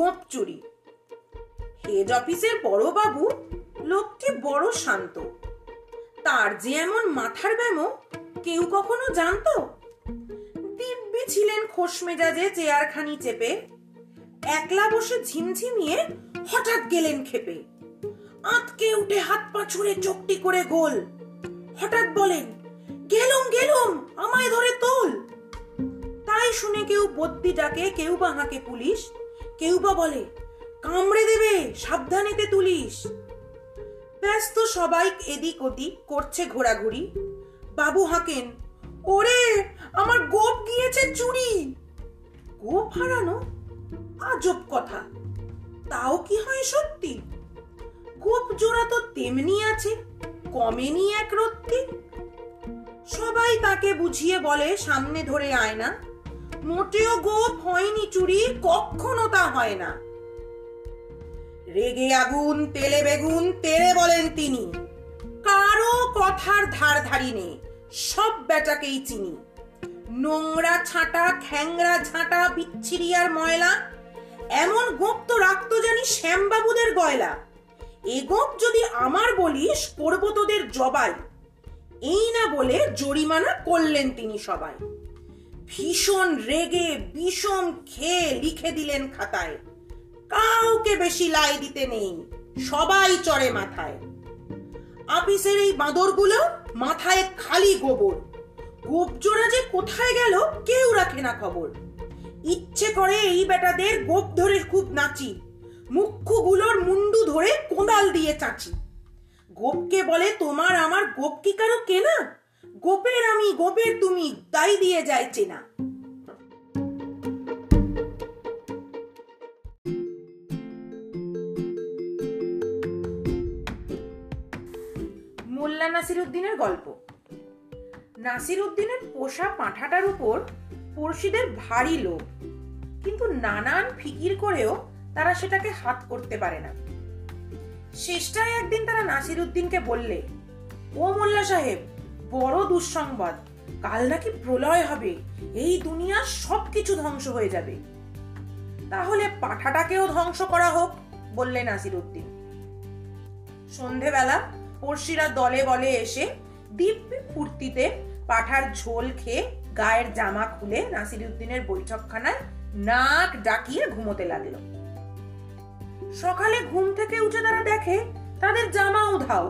গোপ চুরি। হেড অফিসের বড় বাবু লোকটি বড় শান্ত। তার যে এমন মাথার ব্যামো কেউ কখনো জানতো? দিব্যি ছিলেন খোশ মেজাজে চেয়ারখানি চেপে। একলা বসে ঝিমঝিমিয়ে হঠাৎ গেলেন খেপে। আঁতকে উঠে হাত পা ছুঁড়ে চোখটি করে গোল। হঠাৎ বলেন, গেলুম গেলুম, আমায় ধরে তোল। তাই শুনে কেউ বদ্যি ডাকে, কেউ বা হাঁকে পুলিশ। কেউ বা বলে, কামড়ে দেবে, সাবধানেতে তুলিস। ব্যস্ত সবাই এদিক ওদিক করছে ঘোরাঘুরি। বাবু হাঁকেন, ওরে, আমার গোপ গিয়েছে চুরি। গোপ হারানো? আজব কথা। তাও কি হয় সত্যি? গোপ জোড়া তো তেমনি আছে, কমেনি এক রত্তি? সবাই তাকে বুঝিয়ে বলে সামনে ধরে আয় না। মোটেও গোপ হয়নি চুরি, কখনো তা হয় না। রেগে আগুন, তেলে বেগুন, তেরে বলেন তিনি। কারও কথার ধার ধারি নেই, সব বেটাকেই চিনি। নোংরা ছাটা, খ্যাংরা ঝাঁটা বিচ্ছিরি আর ময়লা, এমন গোপ তো রাখতো জানি শ্যামবাবুদের গয়লা। এ গোপ যদি আমার বলিস, করব তোদের জবাই। এই না বলে জরিমানা করলেন তিনি সবাই। ভীষণ রেগে বিষম খেয়ে লিখে দিলেন খাতায়। কাউকে বেশি লাই দিতে নেই, সবাই চড়ে মাথায়। আপিসের এই বাঁদরগুলো মাথায় খালি গোবর। গোপজোড়া যে কোথায় গেল, কেউ রাখে না খবর। ইচ্ছে করে এই বেটাদের গোপ ধরে খুব নাচি, মুখ্যগুলোর মুন্ডু ধরে কোদাল দিয়ে চাচি। গোপকে বলে, তোমার আমার গোপ কি কারও কেনা? গোপের আমি, গোপের তুমি, তাই দিয়ে যায় চেনা। মোল্লা নাসির উদ্দিনের গল্প। নাসির উদ্দিনের পোষা পাঁঠাটার উপর পড়শিদের ভারী লোভ, কিন্তু নানান ফিকির করেও তারা সেটাকে হাত করতে পারে না। শেষটায় একদিন তারা নাসির উদ্দিনকে বললে, ও মোল্লা সাহেব বড় দুঃসংবাদ। কাল নাকি প্রলয় হবে। এই দুনিয়ার সবকিছু ধ্বংস হয়ে যাবে। তাহলে পাঠাটাকেও ধ্বংস করা হোক, বললেন নাসির উদ্দিন সন্ধেবেলা পড়শিরা দলে বলে এসে দিব্যি ফুর্তিতে পাঠার ঝোল খেয়ে গায়ের জামা খুলে নাসির উদ্দিনের বৈঠকখানায় নাক ডাকিয়ে ঘুমোতে লাগল। সকালে ঘুম থেকে উঠে তারা দেখে তাদের জামা উধাও।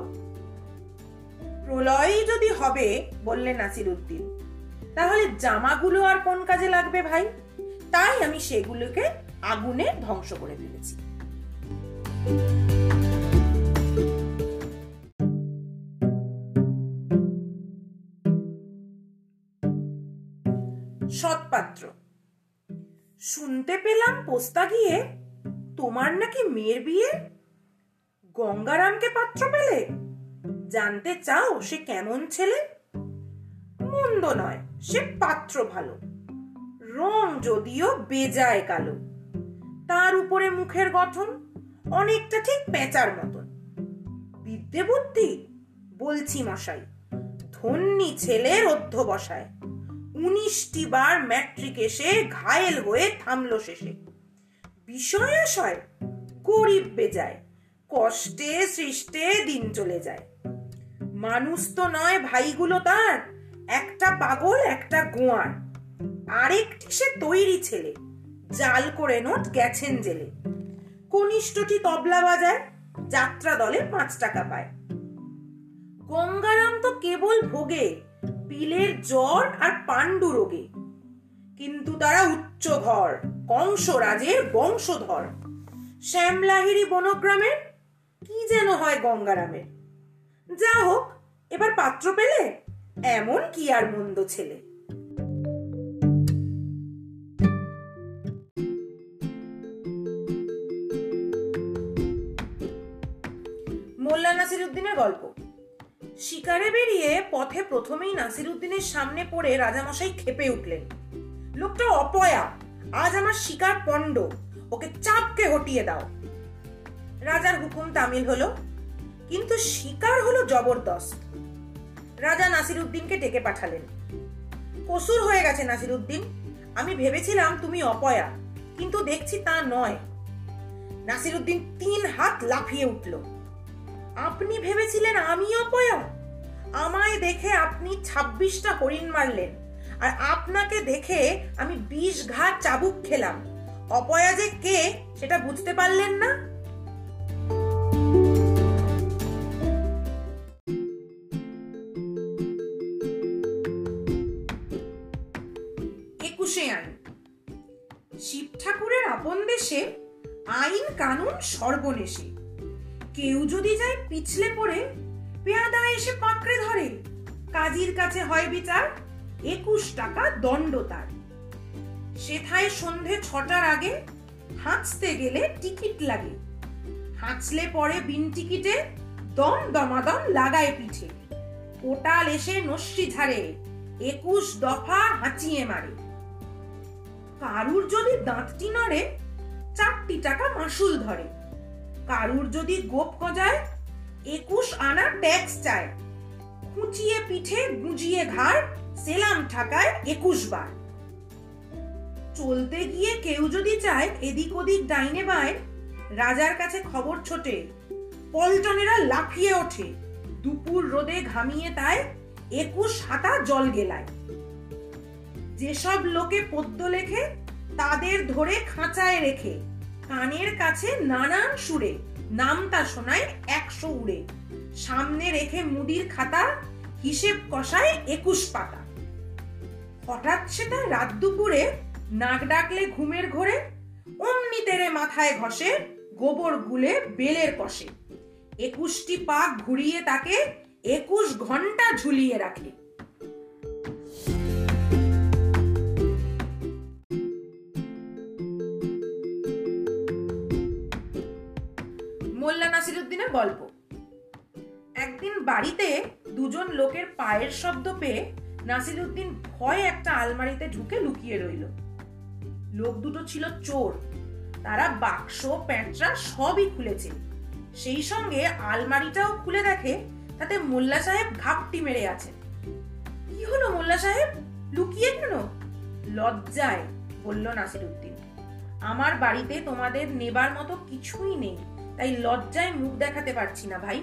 প্রলয় যদি হবে বললে নাসির উদ্দিন, তাহলে জামাগুলো আর কোন কাজে লাগবে ভাই? তাই আমি সেগুলোকে আগুনে ধ্বংস করে ফেলেছি। সৎপাত্র, শুনতে পেলাম পোস্তা গিয়ে তোমার নাকি মেয়ের বিয়ে? গঙ্গারামকে পাত্র পেলে? জানতে চাও সে কেমন ছেলে? মন্দ নয়, সে পাত্র ভালো। রং যদিও বেজায় কালো। তার উপরে মুখের গঠন অনেকটা ঠিক পেঁচার মতন। বিদ্যে বুদ্ধি, বলছি মশাই, ধন্যী ছেলের অধ্যবসায়। উনিশটি বার ম্যাট্রিক এসে ঘায়েল হয়ে থামলো শেষে। বিষয় আশয় গরিব বেজায়, কষ্টে সৃষ্টে দিন চলে যায়। মানুষ তো নয়, ভাইগুলো তার। একটা পাগল, একটা গোয়ার। আরেকটি সে তৈরি ছেলে। জাল করে নোট গেছেন জেলে। কনিষ্ঠটি তবলা বাজায়, যাত্রা দলে পাঁচ টাকা পায়। গঙ্গারাম তো কেবল ভোগে, পিলের জ্বর আর পাণ্ডু রোগে। কিন্তু তারা উচ্চ ঘর কংসরাজের বংশধর। শ্যামলাহিরি বনগ্রামের, কি যেন হয় গঙ্গারামের। যা হোক এবার পাত্র পেলে? এমন কি আর মন্দ ছেলে? মোল্লা নাসির উদ্দিনের গল্প। শিকারে বেরিয়ে পথে প্রথমেই নাসির উদ্দিনের সামনে পড়ে রাজামশাই খেপে উঠলেন। লোকটা অপয়া, আজ আমার শিকার পণ্ড, ওকে চাপকে হটিয়ে দাও। রাজার হুকুম তামিল হলো কিন্তু শিকার হলো জবরদস্ত। রাজা নাসির উদ্দিনকে ডেকে পাঠালেন। কসুর হয়ে গেছে নাসির উদ্দিন আমি ভেবেছিলাম তুমি অপয়া, কিন্তু দেখছি তা নয়। নাসিরুদ্দিন তিন হাত লাফিয়ে উঠল। আপনি ভেবেছিলেন আমি অপয়া? আমায় দেখে আপনি ছাব্বিশটা হরিণ মারলেন, আর আপনাকে দেখে আমি বিষ ঘাট চাবুক খেলাম। অপয়া যে কে, সেটা বুঝতে পারলেন না? শিব ঠাকুরের আপন দেশে আইন কানুন সর্বনেশে। কেউ যদি যায় পিছলে পড়ে, পেয়াদা এসে পাকড়ে ধরে। কাজীর কাছে হয় বিচার, একুশ টাকা দণ্ড তার। সেথায় সন্ধে ছটার আগে হাঁচতে গেলে টিকিট লাগে। হাঁচলে পরে বিন টিকিটে, দম দমাদম লাগায় পিঠে। কোটাল এসে নস্যি ঝাড়ে, একুশ দফা হাঁচিয়ে মারে। কারুর যদি দাঁতটি নড়ে চারটি টাকা মাসুল ধরে। কারুর যদি গোপ গজায়, একুশ আনা ট্যাক্স চায়। খুঁচিয়ে পিঠে গুঁজিয়ে ঘাড়, সেলাম ঠাকায় একুশ বার। চলতে গিয়ে কেউ যদি চায়, এদিক ওদিক ডাইনে বায়। রাজার কাছে খবর ছোটে, পল্টনেরা লাফিয়ে ওঠে। দুপুর রোদে ঘামিয়ে তাই একুশ হাতা জল গেলায়। যেসব লোকে পদ্য লেখে, তাদের ধরে খাঁচায় রেখে, কানের কাছে নানান সুরে নামতা শোনায় একশো উড়ে। সামনে রেখে মুদির খাতা, হিসেব কষায় একুশ পাতা। হঠাৎ সেটা রাত দুপুরে নাক ডাকলে ঘুমের ঘোরে, অমনি তেরে মাথায় ঘষে, গোবর গুলে বেলের কষে। একুশটি পাক ঘুরিয়ে তাকে একুশ ঘণ্টা ঝুলিয়ে রাখে দুজন লোকের পায়ের শব্দ পেয়ে নাসিরুদ্দিন ভয়ে একটা আলমারিতে ঢুকে লুকিয়ে রইল। লোক দুটো ছিল চোর। তারা বাক্স, প্যাঁচরা সবই খুলেছে। সেই সঙ্গে আলমারিটাও খুলে দেখে তাতে মোল্লা সাহেব ঘাপটি মেরে আছেন। কি হলো মোল্লা সাহেব? লুকিয়ে কেন? লজ্জায় বলল নাসিরুদ্দিন আমার বাড়িতে তোমাদের নেবার মতো কিছুই নেই, তাই লজ্জায় মুখ দেখাতে পারছি না ভাই।